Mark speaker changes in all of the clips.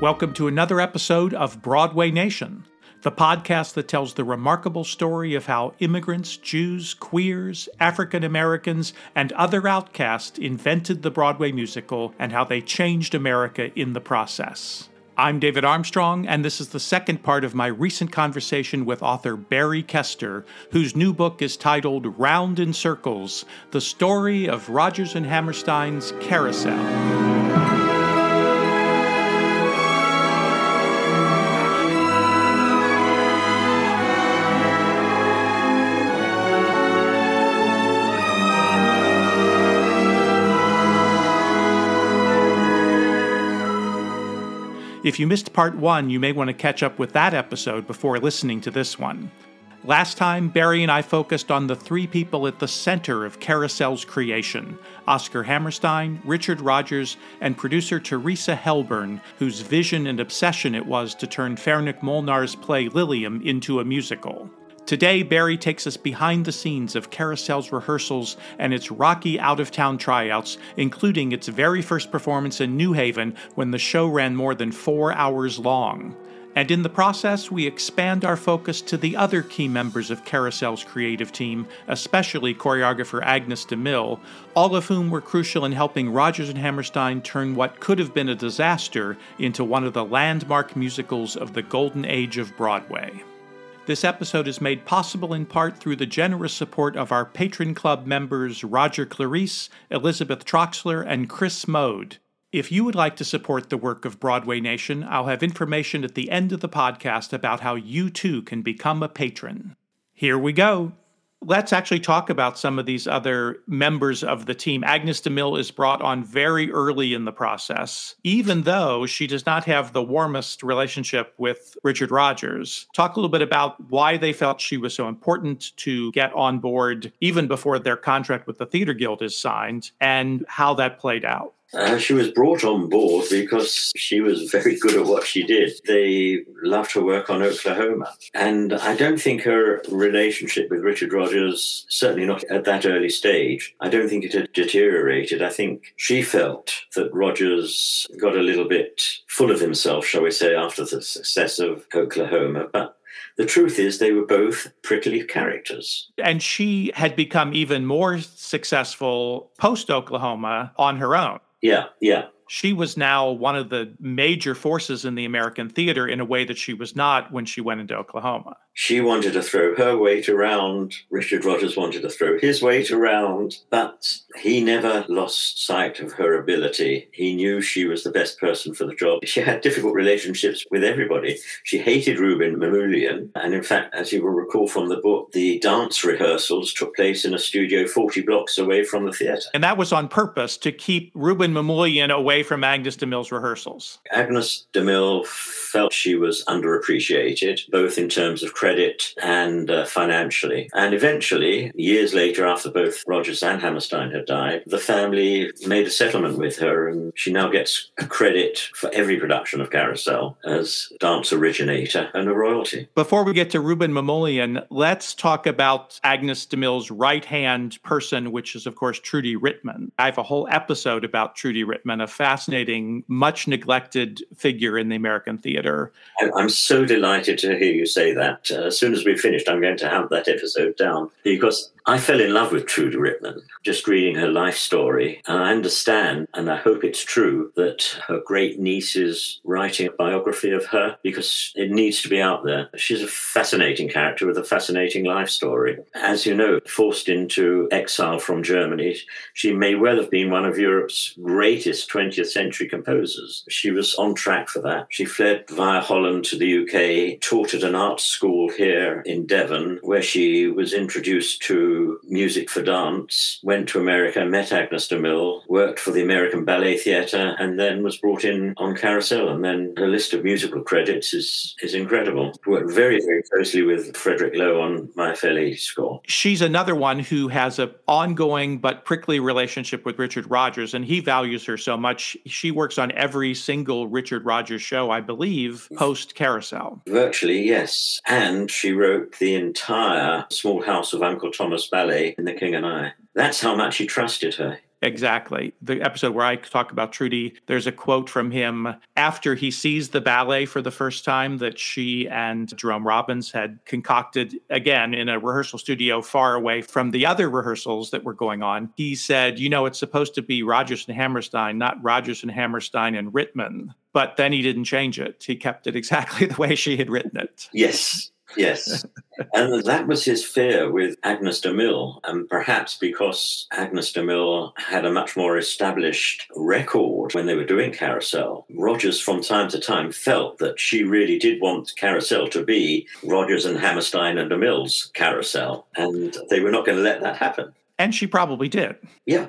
Speaker 1: Welcome to another episode of Broadway Nation, the podcast that tells the remarkable story of how immigrants, Jews, queers, African Americans, and other outcasts invented the Broadway musical and how they changed America in the process. I'm David Armstrong, and this is the second part of my recent conversation with author Barry Kester, whose new book is titled Round in Circles The Story of Rodgers and Hammerstein's Carousel. If you missed part one, you may want to catch up with that episode before listening to this one. Last time, Barry and I focused on the three people at the center of Carousel's creation Oscar Hammerstein, Richard Rodgers, and producer Theresa Helburn, whose vision and obsession it was to turn Ferenc Molnar's play Liliom into a musical. Today, Barry takes us behind the scenes of Carousel's rehearsals and its rocky out of town tryouts, including its very first performance in New Haven when the show ran more than four hours long. And in the process, we expand our focus to the other key members of Carousel's creative team, especially choreographer Agnes de Mille, all of whom were crucial in helping Rodgers and Hammerstein turn what could have been a disaster into one of the landmark musicals of the golden age of Broadway. This episode is made possible in part through the generous support of our Patron Club members Roger Clarice, Elizabeth Troxler, and Chris Mode. If you would like to support the work of Broadway Nation, I'll have information at the end of the podcast about how you too can become a patron. Here we go. Let's actually talk about some of these other members of the team. Agnes de Mille is brought on very early in the process, even though she does not have the warmest relationship with Richard Rodgers. Talk a little bit about why they felt she was so important to get on board even before their contract with the Theater Guild is signed and how that played out.
Speaker 2: Uh, she was brought on board because she was very good at what she did. They loved her work on Oklahoma. And I don't think her relationship with Richard Rodgers, certainly not at that early stage, I don't think it had deteriorated. I think she felt that Rodgers got a little bit full of himself, shall we say, after the success of Oklahoma. But the truth is they were both prickly characters.
Speaker 1: And she had become even more successful post Oklahoma on her own.
Speaker 2: Yeah, yeah.
Speaker 1: She was now one of the major forces in the American theater in a way that she was not when she went into Oklahoma.
Speaker 2: She wanted to throw her weight around. Richard Rodgers wanted to throw his weight around, but he never lost sight of her ability. He knew she was the best person for the job. She had difficult relationships with everybody. She hated Rouben Mamoulian. And in fact, as you will recall from the book, the dance rehearsals took place in a studio 40 blocks away from the theater.
Speaker 1: And that was on purpose to keep Rouben Mamoulian away from Agnes de Mille's rehearsals.
Speaker 2: Agnes de Mille felt she was underappreciated, both in terms of credit and uh, financially. And eventually, years later, after both Rodgers and Hammerstein had died, the family made a settlement with her, and she now gets a credit for every production of Carousel as dance originator and a royalty.
Speaker 1: Before we get to Rouben Mamoulian, let's talk about Agnes de Mille's right hand person, which is, of course, Trudy Rittmann. I have a whole episode about Trudy Rittmann, a fascinating, much neglected figure in the American theater.
Speaker 2: I'm so delighted to hear you say that. Uh, as soon as we've finished, I'm going to have that episode down. Because I fell in love with Trudy Rittmann just reading her life story. And I understand, and I hope it's true, that her great niece is writing a biography of her because it needs to be out there. She's a fascinating character with a fascinating life story. As you know, forced into exile from Germany, she may well have been one of Europe's greatest 20th century composers. She was on track for that. She fled via Holland to the UK, taught at an art school here in Devon, where she was introduced to music for dance, went to America, met Agnes de Mille, worked for the American Ballet Theatre, and then was brought in on Carousel. And then the list of musical credits is, is incredible. Worked very, very closely with Frederick Loewe on My Fair Lady score.
Speaker 1: She's another one who has an ongoing but prickly relationship with Richard Rodgers, and he values her so much. She works on every single Richard Rodgers show, I believe, post Carousel.
Speaker 2: Virtually, yes. And she wrote the entire Small House of Uncle Thomas ballet in The King and I. That's how much he trusted her.
Speaker 1: Exactly. The episode where I talk about Trudy, there's a quote from him after he sees the ballet for the first time that she and Jerome Robbins had concocted again in a rehearsal studio far away from the other rehearsals that were going on. He said, You know, it's supposed to be Rodgers and Hammerstein, not Rodgers and Hammerstein and Rittmann. But then he didn't change it. He kept it exactly the way she had written it.
Speaker 2: Yes. Yes. And that was his fear with Agnes de Mille. And perhaps because Agnes de Mille had a much more established record when they were doing Carousel, Rodgers from time to time felt that she really did want Carousel to be Rodgers and Hammerstein and de Mille's Carousel. And they were not going to let that happen.
Speaker 1: And she probably did.
Speaker 2: Yeah.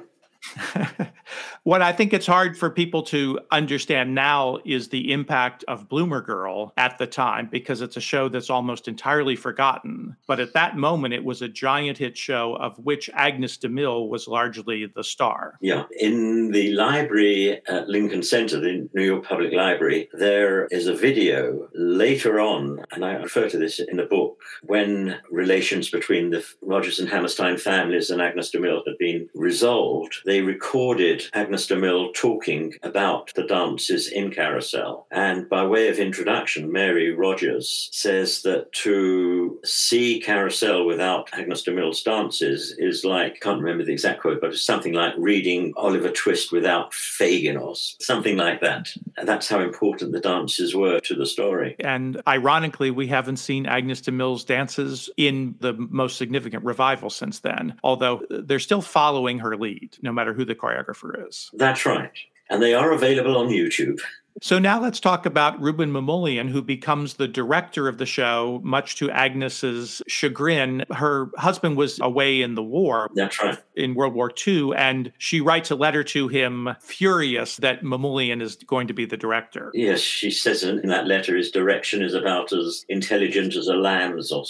Speaker 1: what I think it's hard for people to understand now is the impact of Bloomer Girl at the time because it's a show that's almost entirely forgotten. But at that moment, it was a giant hit show of which Agnes de Mille was largely the star.
Speaker 2: Yeah. In the library at Lincoln Center, the New York Public Library, there is a video later on, and I refer to this in the book, when relations between the Rodgers and Hammerstein families and Agnes de Mille had been resolved they recorded Agnes de Mille talking about the dances in Carousel. And by way of introduction, Mary Rodgers says that to see Carousel without Agnes de Mille's dances is like, can't remember the exact quote, but it's something like reading Oliver Twist without Fagin or something like that. That's how important the dances were to the story.
Speaker 1: And ironically, we haven't seen Agnes de Mille's dances in the most significant revival since then, although they're still following her lead, no matter who the choreographer is.
Speaker 2: That's right. And they are available on YouTube.
Speaker 1: So now let's talk about Rouben Mamoulian, who becomes the director of the show, much to Agnes's chagrin. Her husband was away in the war.
Speaker 2: That's right.
Speaker 1: In World War II, and she writes a letter to him, furious that Mamoulian is going to be the director.
Speaker 2: Yes, she says in that letter, his direction is about as intelligent as a lamb's or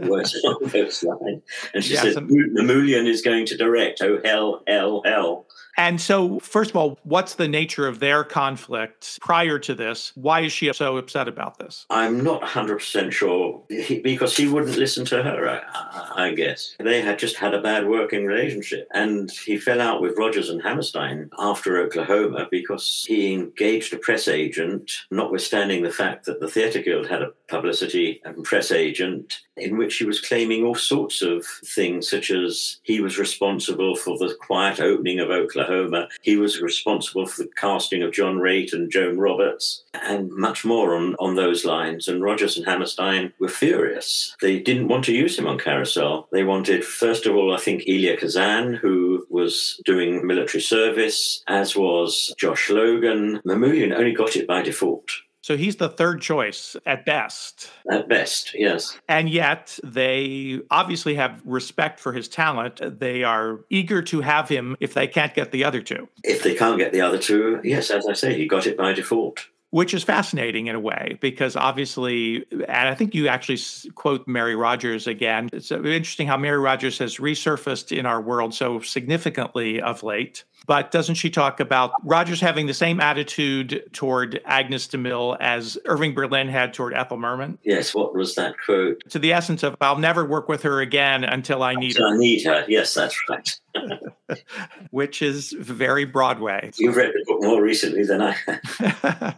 Speaker 2: words along those lines. And she yes, says, Mamoulian is going to direct. Oh, hell, hell, hell.
Speaker 1: And so, first of all, what's the nature of their conflict prior to this? Why is she so upset about this?
Speaker 2: I'm not 100% sure because he wouldn't listen to her, I, I, guess. They had just had a bad working relationship. And he fell out with Rodgers and Hammerstein after Oklahoma because he engaged a press agent, notwithstanding the fact that the Theatre Guild had a publicity and press agent in which he was claiming all sorts of things, such as he was responsible for the quiet opening of Oklahoma. He was responsible for the casting of John Raitt and Joan Roberts and much more on, on those lines. And Rodgers and Hammerstein were furious. They didn't want to use him on Carousel. They wanted, first of all, I think Elia Kazan, who was doing military service, as was Josh Logan. Mamoulian only got it by default.
Speaker 1: So he's the third choice at best.
Speaker 2: At best, yes.
Speaker 1: And yet they obviously have respect for his talent. They are eager to have him if they can't get the other two.
Speaker 2: If they can't get the other two, yes, as I say, he got it by default.
Speaker 1: Which is fascinating in a way because obviously, and I think you actually quote Mary Rodgers again. It's uh, interesting how Mary Rodgers has resurfaced in our world so significantly of late. But doesn't she talk about Rodgers having the same attitude toward Agnes DeMille as Irving Berlin had toward Ethel Merman?
Speaker 2: Yes, what was that quote?
Speaker 1: To the essence of, I'll never work with her again until I need
Speaker 2: until
Speaker 1: her.
Speaker 2: I need her. Yes, that's right.
Speaker 1: Which is very Broadway.
Speaker 2: You've read the book more recently than I have.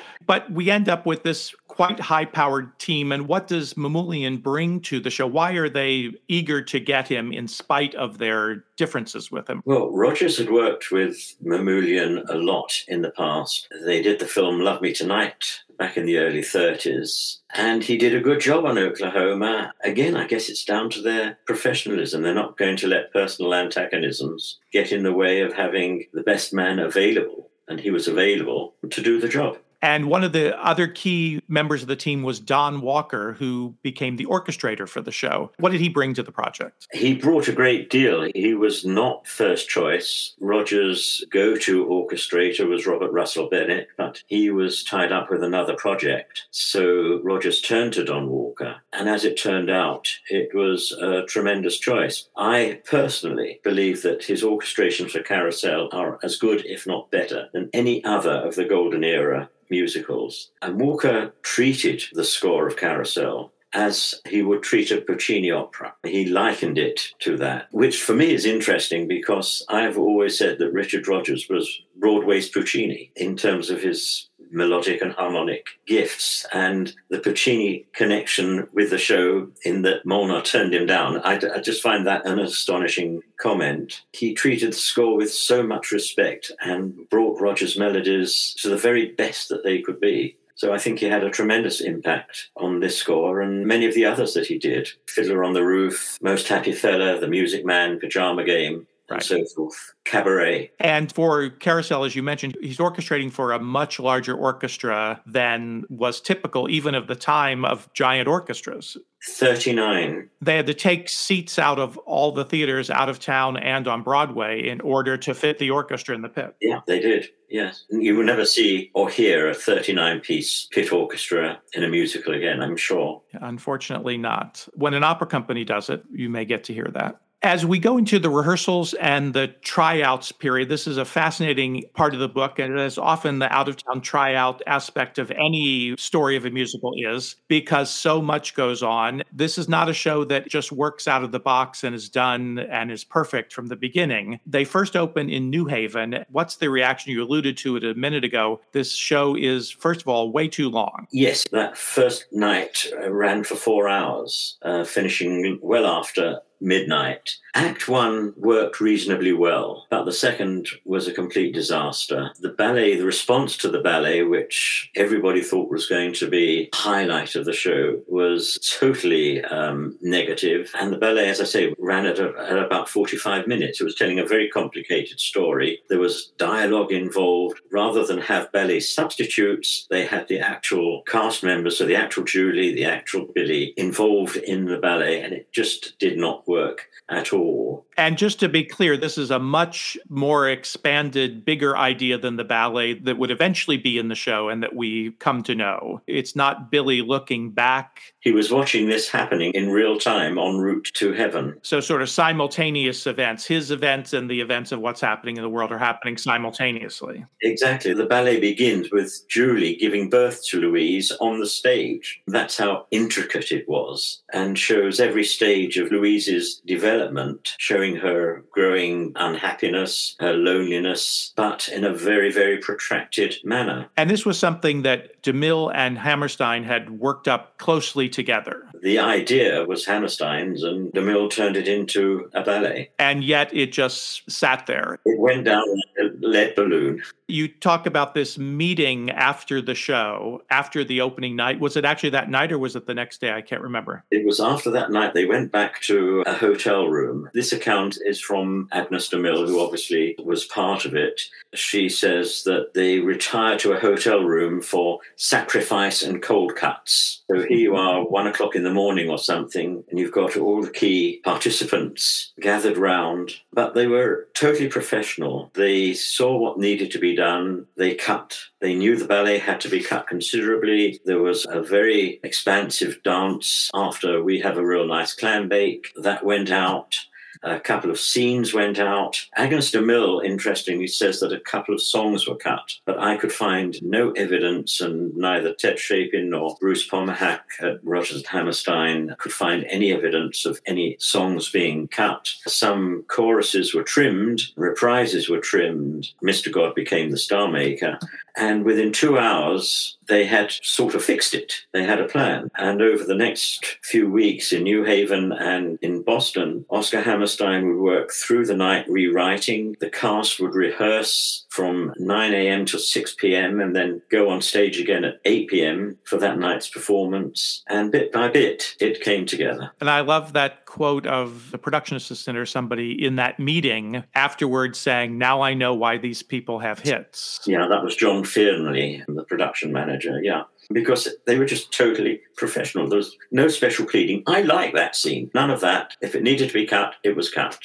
Speaker 1: but we end up with this quite high powered team. And what does Mamoulian bring to the show? Why are they eager to get him in spite of their differences with him?
Speaker 2: Well, Rodgers had worked with Mamoulian a lot in the past. They did the film Love Me Tonight back in the early 30s. And he did a good job on Oklahoma. Again, I guess it's down to their professionalism. They're not going to let personal antagonisms get in the way of having the best man available. And he was available to do the job.
Speaker 1: And one of the other key members of the team was Don Walker, who became the orchestrator for the show. What did he bring to the project?
Speaker 2: He brought a great deal. He was not first choice. Rodgers' go to orchestrator was Robert Russell Bennett, but he was tied up with another project. So Rodgers turned to Don Walker. And as it turned out, it was a tremendous choice. I personally believe that his orchestrations for Carousel are as good, if not better, than any other of the golden era musicals. And Walker treated the score of Carousel as he would treat a Puccini opera. He likened it to that, which for me is interesting because I've always said that Richard Rodgers was Broadway's Puccini in terms of his melodic and harmonic gifts. And the Puccini connection with the show, in that Molnar turned him down, I, I, just find that an astonishing comment. He treated the score with so much respect and brought Rodgers' melodies to the very best that they could be. So I think he had a tremendous impact on this score and many of the others that he did. Fiddler on the Roof, Most Happy Fella, The Music Man, Pajama Game, right. and so forth. Cabaret.
Speaker 1: And for Carousel, as you mentioned, he's orchestrating for a much larger orchestra than was typical even of the time of giant orchestras.
Speaker 2: 39.
Speaker 1: They had to take seats out of all the theaters out of town and on Broadway in order to fit the orchestra in the pit.
Speaker 2: Yeah, they did. Yes. You will never see or hear a 39 piece pit orchestra in a musical again, I'm sure.
Speaker 1: Unfortunately, not. When an opera company does it, you may get to hear that. As we go into the rehearsals and the tryouts period, this is a fascinating part of the book, and as often the out of town tryout aspect of any story of a musical is, because so much goes on. This is not a show that just works out of the box and is done and is perfect from the beginning. They first open in New Haven. What's the reaction? You alluded to it a minute ago. This show is, first of all, way too long.
Speaker 2: Yes, that first night ran for four hours, uh, finishing well after midnight. Act one worked reasonably well, but the second was a complete disaster. The ballet, the response to the ballet, which everybody thought was going to be highlight of the show, was totally um, negative. And the ballet, as I say, ran at, a, at about 45 minutes. It was telling a very complicated story. There was dialogue involved. Rather than have ballet substitutes, they had the actual cast members, so the actual Julie, the actual Billy, involved in the ballet, and it just did not work at all.
Speaker 1: And just to be clear, this is a much more expanded, bigger idea than the ballet that would eventually be in the show and that we come to know. It's not Billy looking back.
Speaker 2: He was watching this happening in real time en route to heaven.
Speaker 1: So, sort of simultaneous events. His events and the events of what's happening in the world are happening simultaneously.
Speaker 2: Exactly. The ballet begins with Julie giving birth to Louise on the stage. That's how intricate it was and shows every stage of Louise's development, showing her growing unhappiness, her loneliness, but in a very, very protracted manner.
Speaker 1: And this was something that DeMille and Hammerstein had worked up closely together.
Speaker 2: The idea was Hammerstein's, and DeMille turned it into a ballet.
Speaker 1: And yet it just sat there.
Speaker 2: It went down like a lead balloon.
Speaker 1: You talk about this meeting after the show, after the opening night. Was it actually that night or was it the next day? I can't remember.
Speaker 2: It was after that night. They went back to a hotel room. This account is from Agnes de Mille, who obviously was part of it. She says that they retire to a hotel room for sacrifice and cold cuts. So here you are, one o'clock in the morning or something, and you've got all the key participants gathered round. But they were totally professional. They saw what needed to be done. They cut. They knew the ballet had to be cut considerably. There was a very expansive dance after We Have a Real Nice Clam Bake that went out. A couple of scenes went out. Agnes de Mille, interestingly, says that a couple of songs were cut, but I could find no evidence, and neither Ted Chapin nor Bruce Pomahac at Rodgers and Hammerstein could find any evidence of any songs being cut. Some choruses were trimmed, reprises were trimmed. Mr. God became the star maker, and within two hours, they had sort of fixed it. They had a plan. And over the next few weeks in New Haven and in Boston, Oscar Hammerstein would work through the night rewriting. The cast would rehearse from 9 a.m. to 6 p.m. and then go on stage again at 8 p.m. for that night's performance. And bit by bit, it came together.
Speaker 1: And I love that quote of the production assistant or somebody in that meeting afterwards saying, Now I know why these people have hits.
Speaker 2: Yeah, that was John Fearnley, the production manager. Yeah. Because they were just totally professional. There was no special pleading. I like that scene. None of that. If it needed to be cut, it was cut.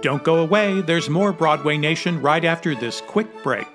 Speaker 1: Don't go away. There's more Broadway Nation right after this quick break.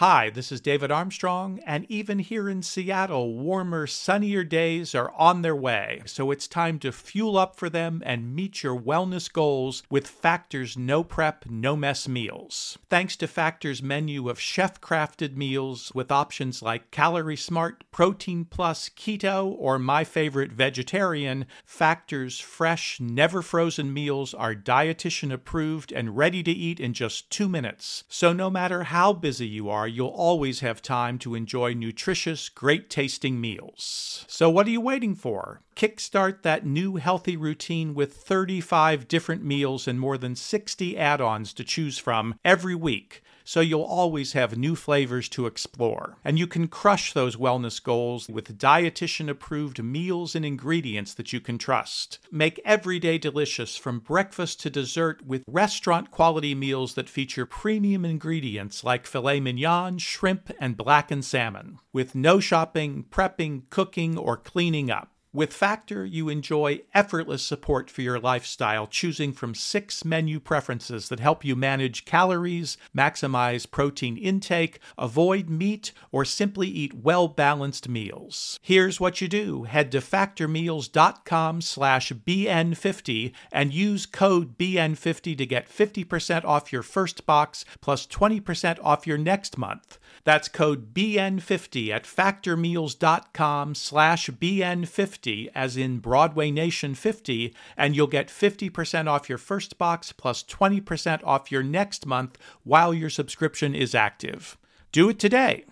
Speaker 1: Hi, this is David Armstrong, and even here in Seattle, warmer, sunnier days are on their way. So it's time to fuel up for them and meet your wellness goals with Factor's no prep, no mess meals. Thanks to Factor's menu of chef crafted meals with options like Calorie Smart, Protein Plus, Keto, or my favorite, Vegetarian, Factor's fresh, never frozen meals are dietitian approved and ready to eat in just two minutes. So no matter how busy you are, you'll always have time to enjoy nutritious, great tasting meals. So, what are you waiting for? Kickstart that new healthy routine with 35 different meals and more than 60 add ons to choose from every week so you'll always have new flavors to explore. And you can crush those wellness goals with dietitian approved meals and ingredients that you can trust. Make every day delicious from breakfast to dessert with restaurant quality meals that feature premium ingredients like filet mignon, shrimp, and blackened salmon, with no shopping, prepping, cooking, or cleaning up. With Factor, you enjoy effortless support for your lifestyle, choosing from six menu preferences that help you manage calories, maximize protein intake, avoid meat, or simply eat well-balanced meals. Here's what you do. Head to factormeals.com slash BN50 and use code BN50 to get 50% off your first box plus 20% off your next month. That's code BN50 at factormeals.com slash BN50, as in Broadway Nation 50, and you'll get 50% off your first box plus 20% off your next month while your subscription is active. Do it today.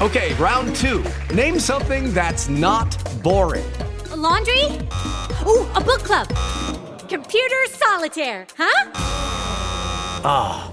Speaker 3: Okay, round two. Name something that's not boring.
Speaker 4: A laundry? Ooh, a book club. Computer solitaire, huh?
Speaker 3: Ah.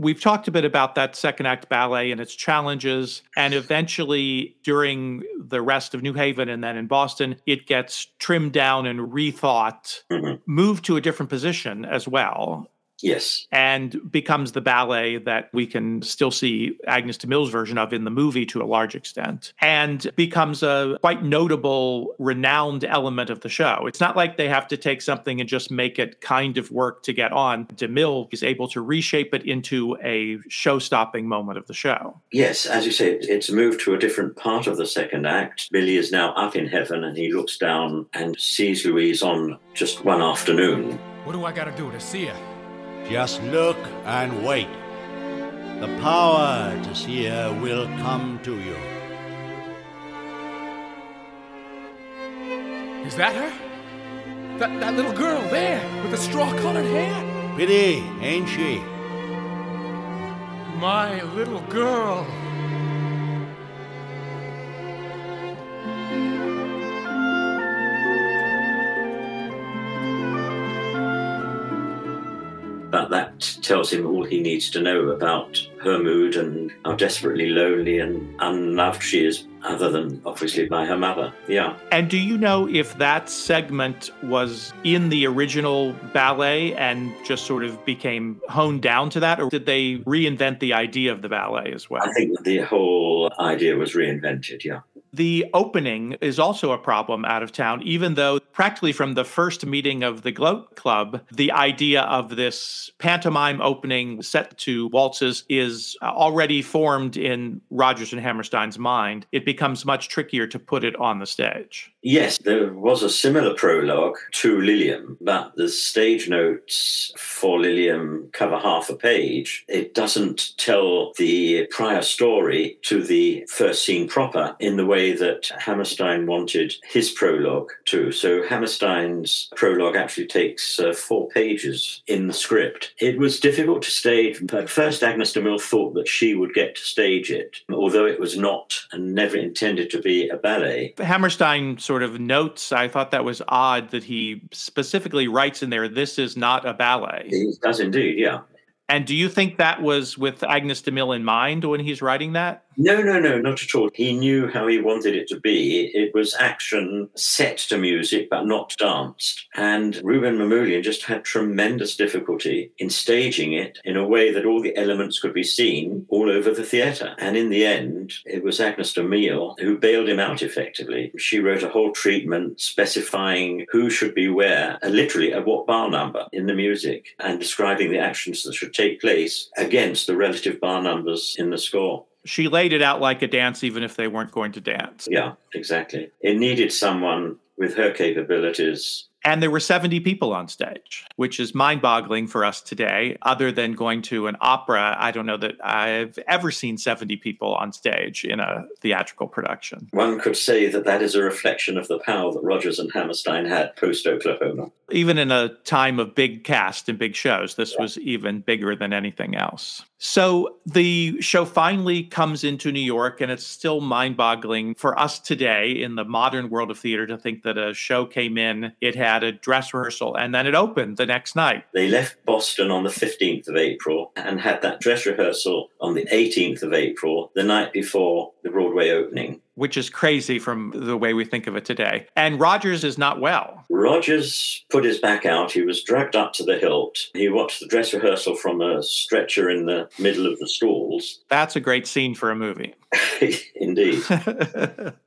Speaker 1: We've talked a bit about that second act ballet and its challenges. And eventually, during the rest of New Haven and then in Boston, it gets trimmed down and rethought, mm-hmm. moved to a different position as well.
Speaker 2: Yes.
Speaker 1: And becomes the ballet that we can still see Agnes de Mille's version of in the movie to a large extent, and becomes a quite notable, renowned element of the show. It's not like they have to take something and just make it kind of work to get on. De Mille is able to reshape it into a show stopping moment of the show.
Speaker 2: Yes, as you say, it's moved to a different part of the second act. Billy is now up in heaven and he looks down and sees Louise on just one afternoon.
Speaker 5: What do I got to do to see her?
Speaker 6: Just look and wait. The power to see her will come to you.
Speaker 5: Is that her? That, that little girl there with the straw colored hair?
Speaker 6: Pretty, ain't she?
Speaker 5: My little girl.
Speaker 2: Tells him all he needs to know about her mood and how desperately lonely and unloved she is, other than obviously by her mother. Yeah.
Speaker 1: And do you know if that segment was in the original ballet and just sort of became honed down to that, or did they reinvent the idea of the ballet as well?
Speaker 2: I think the whole idea was reinvented, yeah.
Speaker 1: The opening is also a problem out of town, even though practically from the first meeting of the Gloat Club, the idea of this pantomime opening set to waltzes is uh, already formed in Rodgers and Hammerstein's mind. It becomes much trickier to put it on the stage.
Speaker 2: Yes, there was a similar prologue to Liliom, but the stage notes for Liliom cover half a page. It doesn't tell the prior story to the first scene proper in the way that Hammerstein wanted his prologue to. So Hammerstein's prologue actually takes uh, four pages in the script. It was difficult to stage. At first, Agnes de Mille thought that she would get to stage it, although it was not and never intended to be a ballet.
Speaker 1: Hammerstein sort of notes, I thought that was odd that he specifically writes in there, this is not a ballet.
Speaker 2: He does indeed, yeah.
Speaker 1: And do you think that was with Agnes de Mille in mind when he's writing that?
Speaker 2: No, no, no, not at all. He knew how he wanted it to be. It was action set to music, but not danced. And Rouben Mamoulian just had tremendous difficulty in staging it in a way that all the elements could be seen all over the theatre. And in the end, it was Agnes de Mille who bailed him out effectively. She wrote a whole treatment specifying who should be where, uh, literally at what bar number in the music, and describing the actions that should take place against the relative bar numbers in the score
Speaker 1: she laid it out like a dance, even if they weren't going to dance.
Speaker 2: Yeah, exactly. It needed someone with her capabilities
Speaker 1: and there were 70 people on stage, which is mind boggling for us today. Other than going to an opera, I don't know that I've ever seen 70 people on stage in a theatrical production.
Speaker 2: One could say that that is a reflection of the power that Rodgers and Hammerstein had post Oklahoma.
Speaker 1: Even in a time of big cast and big shows, this yeah. was even bigger than anything else. So the show finally comes into New York, and it's still mind boggling for us today in the modern world of theater to think that a show came in, it had a dress rehearsal, and then it opened the next night.
Speaker 2: They left Boston on the 15th of April and had that dress rehearsal on the 18th of April, the night before the Broadway opening
Speaker 1: which is crazy from the way we think of it today. And Rodgers is not well.
Speaker 2: Rodgers put his back out. He was dragged up to the hilt. He watched the dress rehearsal from a stretcher in the middle of the stalls.
Speaker 1: That's a great scene for a movie.
Speaker 2: Indeed.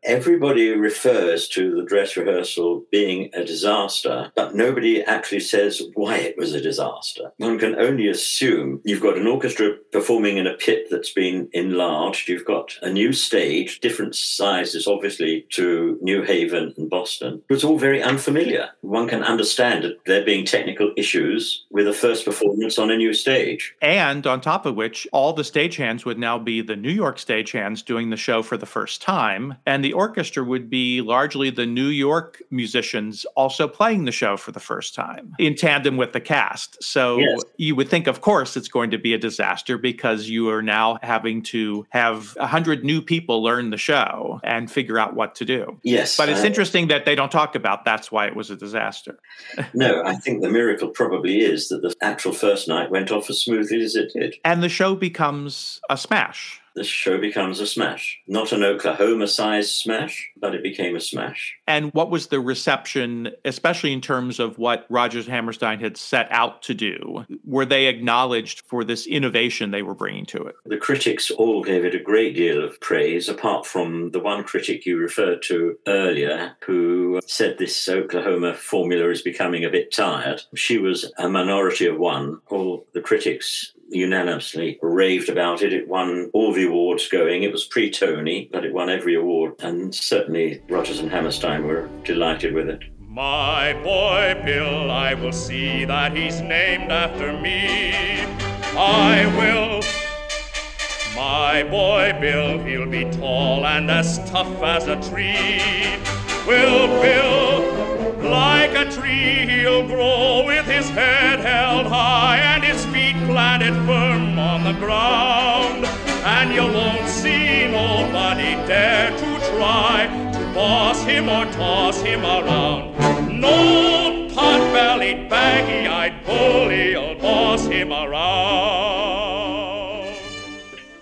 Speaker 2: Everybody refers to the dress rehearsal being a disaster, but nobody actually says why it was a disaster. One can only assume you've got an orchestra performing in a pit that's been enlarged, you've got a new stage, different sizes, obviously, to New Haven and Boston. It's all very unfamiliar. One can understand that there being technical issues with a first performance on a new stage.
Speaker 1: And on top of which, all the stagehands would now be the New York stagehands doing the show for the first time, and the orchestra would be largely the New York musicians also playing the show for the first time in tandem with the cast. So yes. you would think, of course, it's going to be a disaster because you are now having to have a hundred new people learn the show and figure out what to do.
Speaker 2: Yes.
Speaker 1: But it's uh, interesting that they don't talk about that's why it was a disaster.
Speaker 2: no, I think the miracle probably is that the actual first night went off as smoothly as it did.
Speaker 1: And the show becomes a smash
Speaker 2: the show becomes a smash. Not an Oklahoma sized smash, but it became a smash.
Speaker 1: And what was the reception, especially in terms of what Rodgers Hammerstein had set out to do? Were they acknowledged for this innovation they were bringing to it?
Speaker 2: The critics all gave it a great deal of praise, apart from the one critic you referred to earlier, who said this Oklahoma formula is becoming a bit tired. She was a minority of one. All the critics unanimously raved about it. It won all the awards going. It was pre Tony, but it won every award. And certainly Rodgers and Hammerstein were delighted with it.
Speaker 7: My boy Bill, I will see that he's named after me. I will. My boy Bill, he'll be tall and as tough as a tree. Will Bill, like a tree, he'll grow with his head held high and his feet planted firm on the ground. And you won't see nobody dare to try to boss him or toss him around. No pot-bellied, baggy-eyed bully'll boss him around.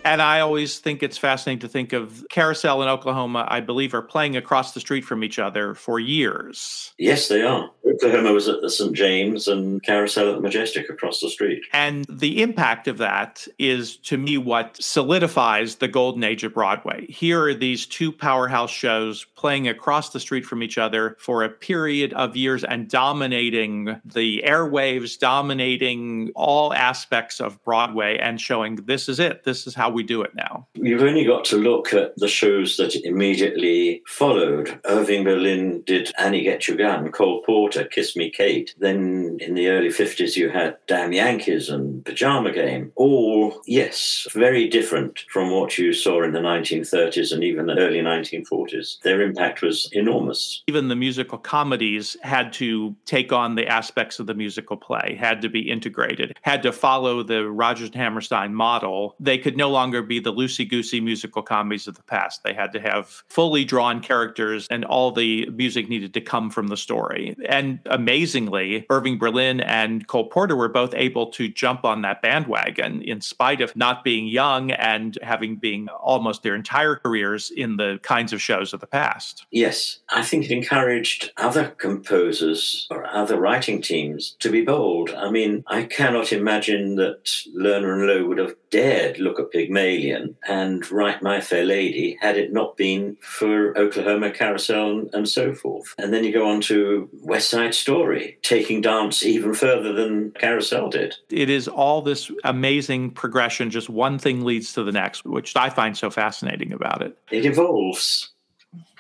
Speaker 1: And I always think it's fascinating to think of Carousel and Oklahoma, I believe, are playing across the street from each other for years.
Speaker 2: Yes, they are. Oklahoma was at the St. James and Carousel at the Majestic across the street.
Speaker 1: And the impact of that is, to me, what solidifies the golden age of Broadway. Here are these two powerhouse shows playing across the street from each other for a period of years and dominating the airwaves, dominating all aspects of Broadway, and showing this is it. This is how we do it now.
Speaker 2: You've only got to look at the shows that immediately followed. Irving Berlin did Annie Get Your Gun, Cole Porter, Kiss Me Kate. Then in the early 50s, you had Damn Yankees and Pajama Game. All, yes, very different from what you saw in the 1930s and even the early 1940s. Their impact was enormous.
Speaker 1: Even the musical comedies had to take on the aspects of the musical play, had to be integrated, had to follow the Rodgers and Hammerstein model. They could no longer be the loosey goosey musical comedies of the past. They had to have fully drawn characters, and all the music needed to come from the story. And amazingly, Irving Berlin and Cole Porter were both able to jump on that bandwagon in spite of not being young and having been almost their entire careers in the kinds of shows of the past.
Speaker 2: Yes, I think it encouraged other composers or other writing teams to be bold. I mean, I cannot imagine that Lerner and Loewe would have dared look at Pygmalion and write My Fair Lady had it not been for Oklahoma Carousel and so forth. And then you go on to West Side Story, taking dance even further than Carousel did.
Speaker 1: It is all this amazing progression, just one thing leads to the next, which I find so fascinating about it.
Speaker 2: It evolves.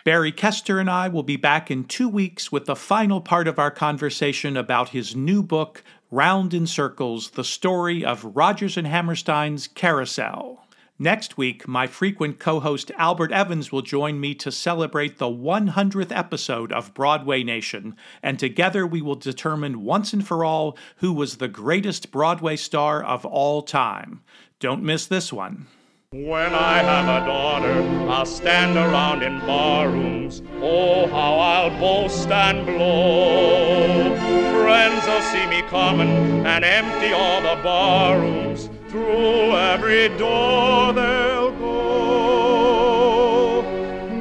Speaker 1: Barry Kester and I will be back in two weeks with the final part of our conversation about his new book, Round in Circles The Story of Rodgers and Hammerstein's Carousel. Next week, my frequent co host Albert Evans will join me to celebrate the 100th episode of Broadway Nation, and together we will determine once and for all who was the greatest Broadway star of all time. Don't miss this one.
Speaker 7: When I have a daughter, I'll stand around in barrooms. Oh, how I'll boast and blow. Friends will see me coming and empty all the barrooms. Through every door they'll go.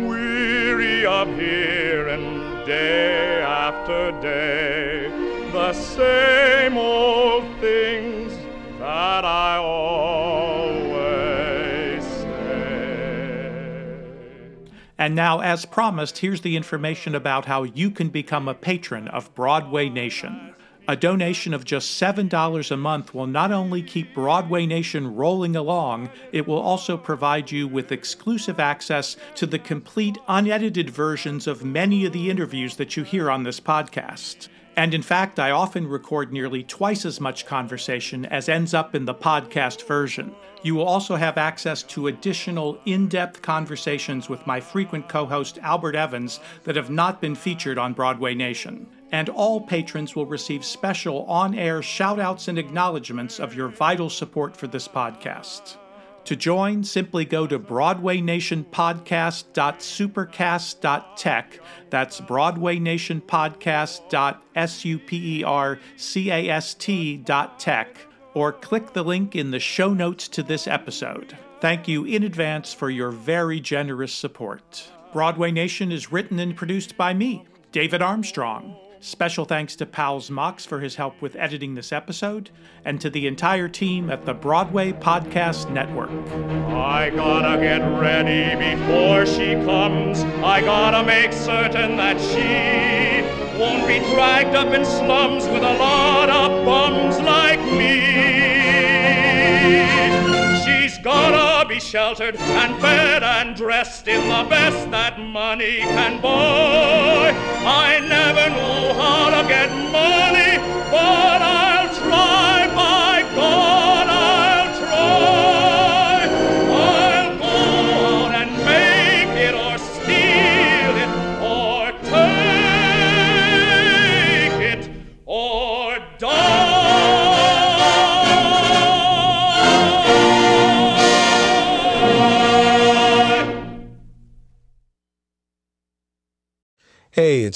Speaker 7: Weary of hearing day after day the same old
Speaker 1: And now, as promised, here's the information about how you can become a patron of Broadway Nation. A donation of just $7 a month will not only keep Broadway Nation rolling along, it will also provide you with exclusive access to the complete unedited versions of many of the interviews that you hear on this podcast. And in fact, I often record nearly twice as much conversation as ends up in the podcast version. You will also have access to additional in depth conversations with my frequent co host Albert Evans that have not been featured on Broadway Nation. And all patrons will receive special on air shout outs and acknowledgments of your vital support for this podcast. To join, simply go to BroadwayNationPodcast.supercast.tech. That's BroadwayNationPodcast.supercast.tech. Or click the link in the show notes to this episode. Thank you in advance for your very generous support. Broadway Nation is written and produced by me, David Armstrong. Special thanks to Pals Mox for his help with editing this episode, and to the entire team at the Broadway Podcast Network.
Speaker 7: I gotta get ready before she comes. I gotta make certain that she won't be dragged up in slums with a lot of bums like me. Sheltered and fed and dressed in the best that money can buy. I never knew how to get money, but I'll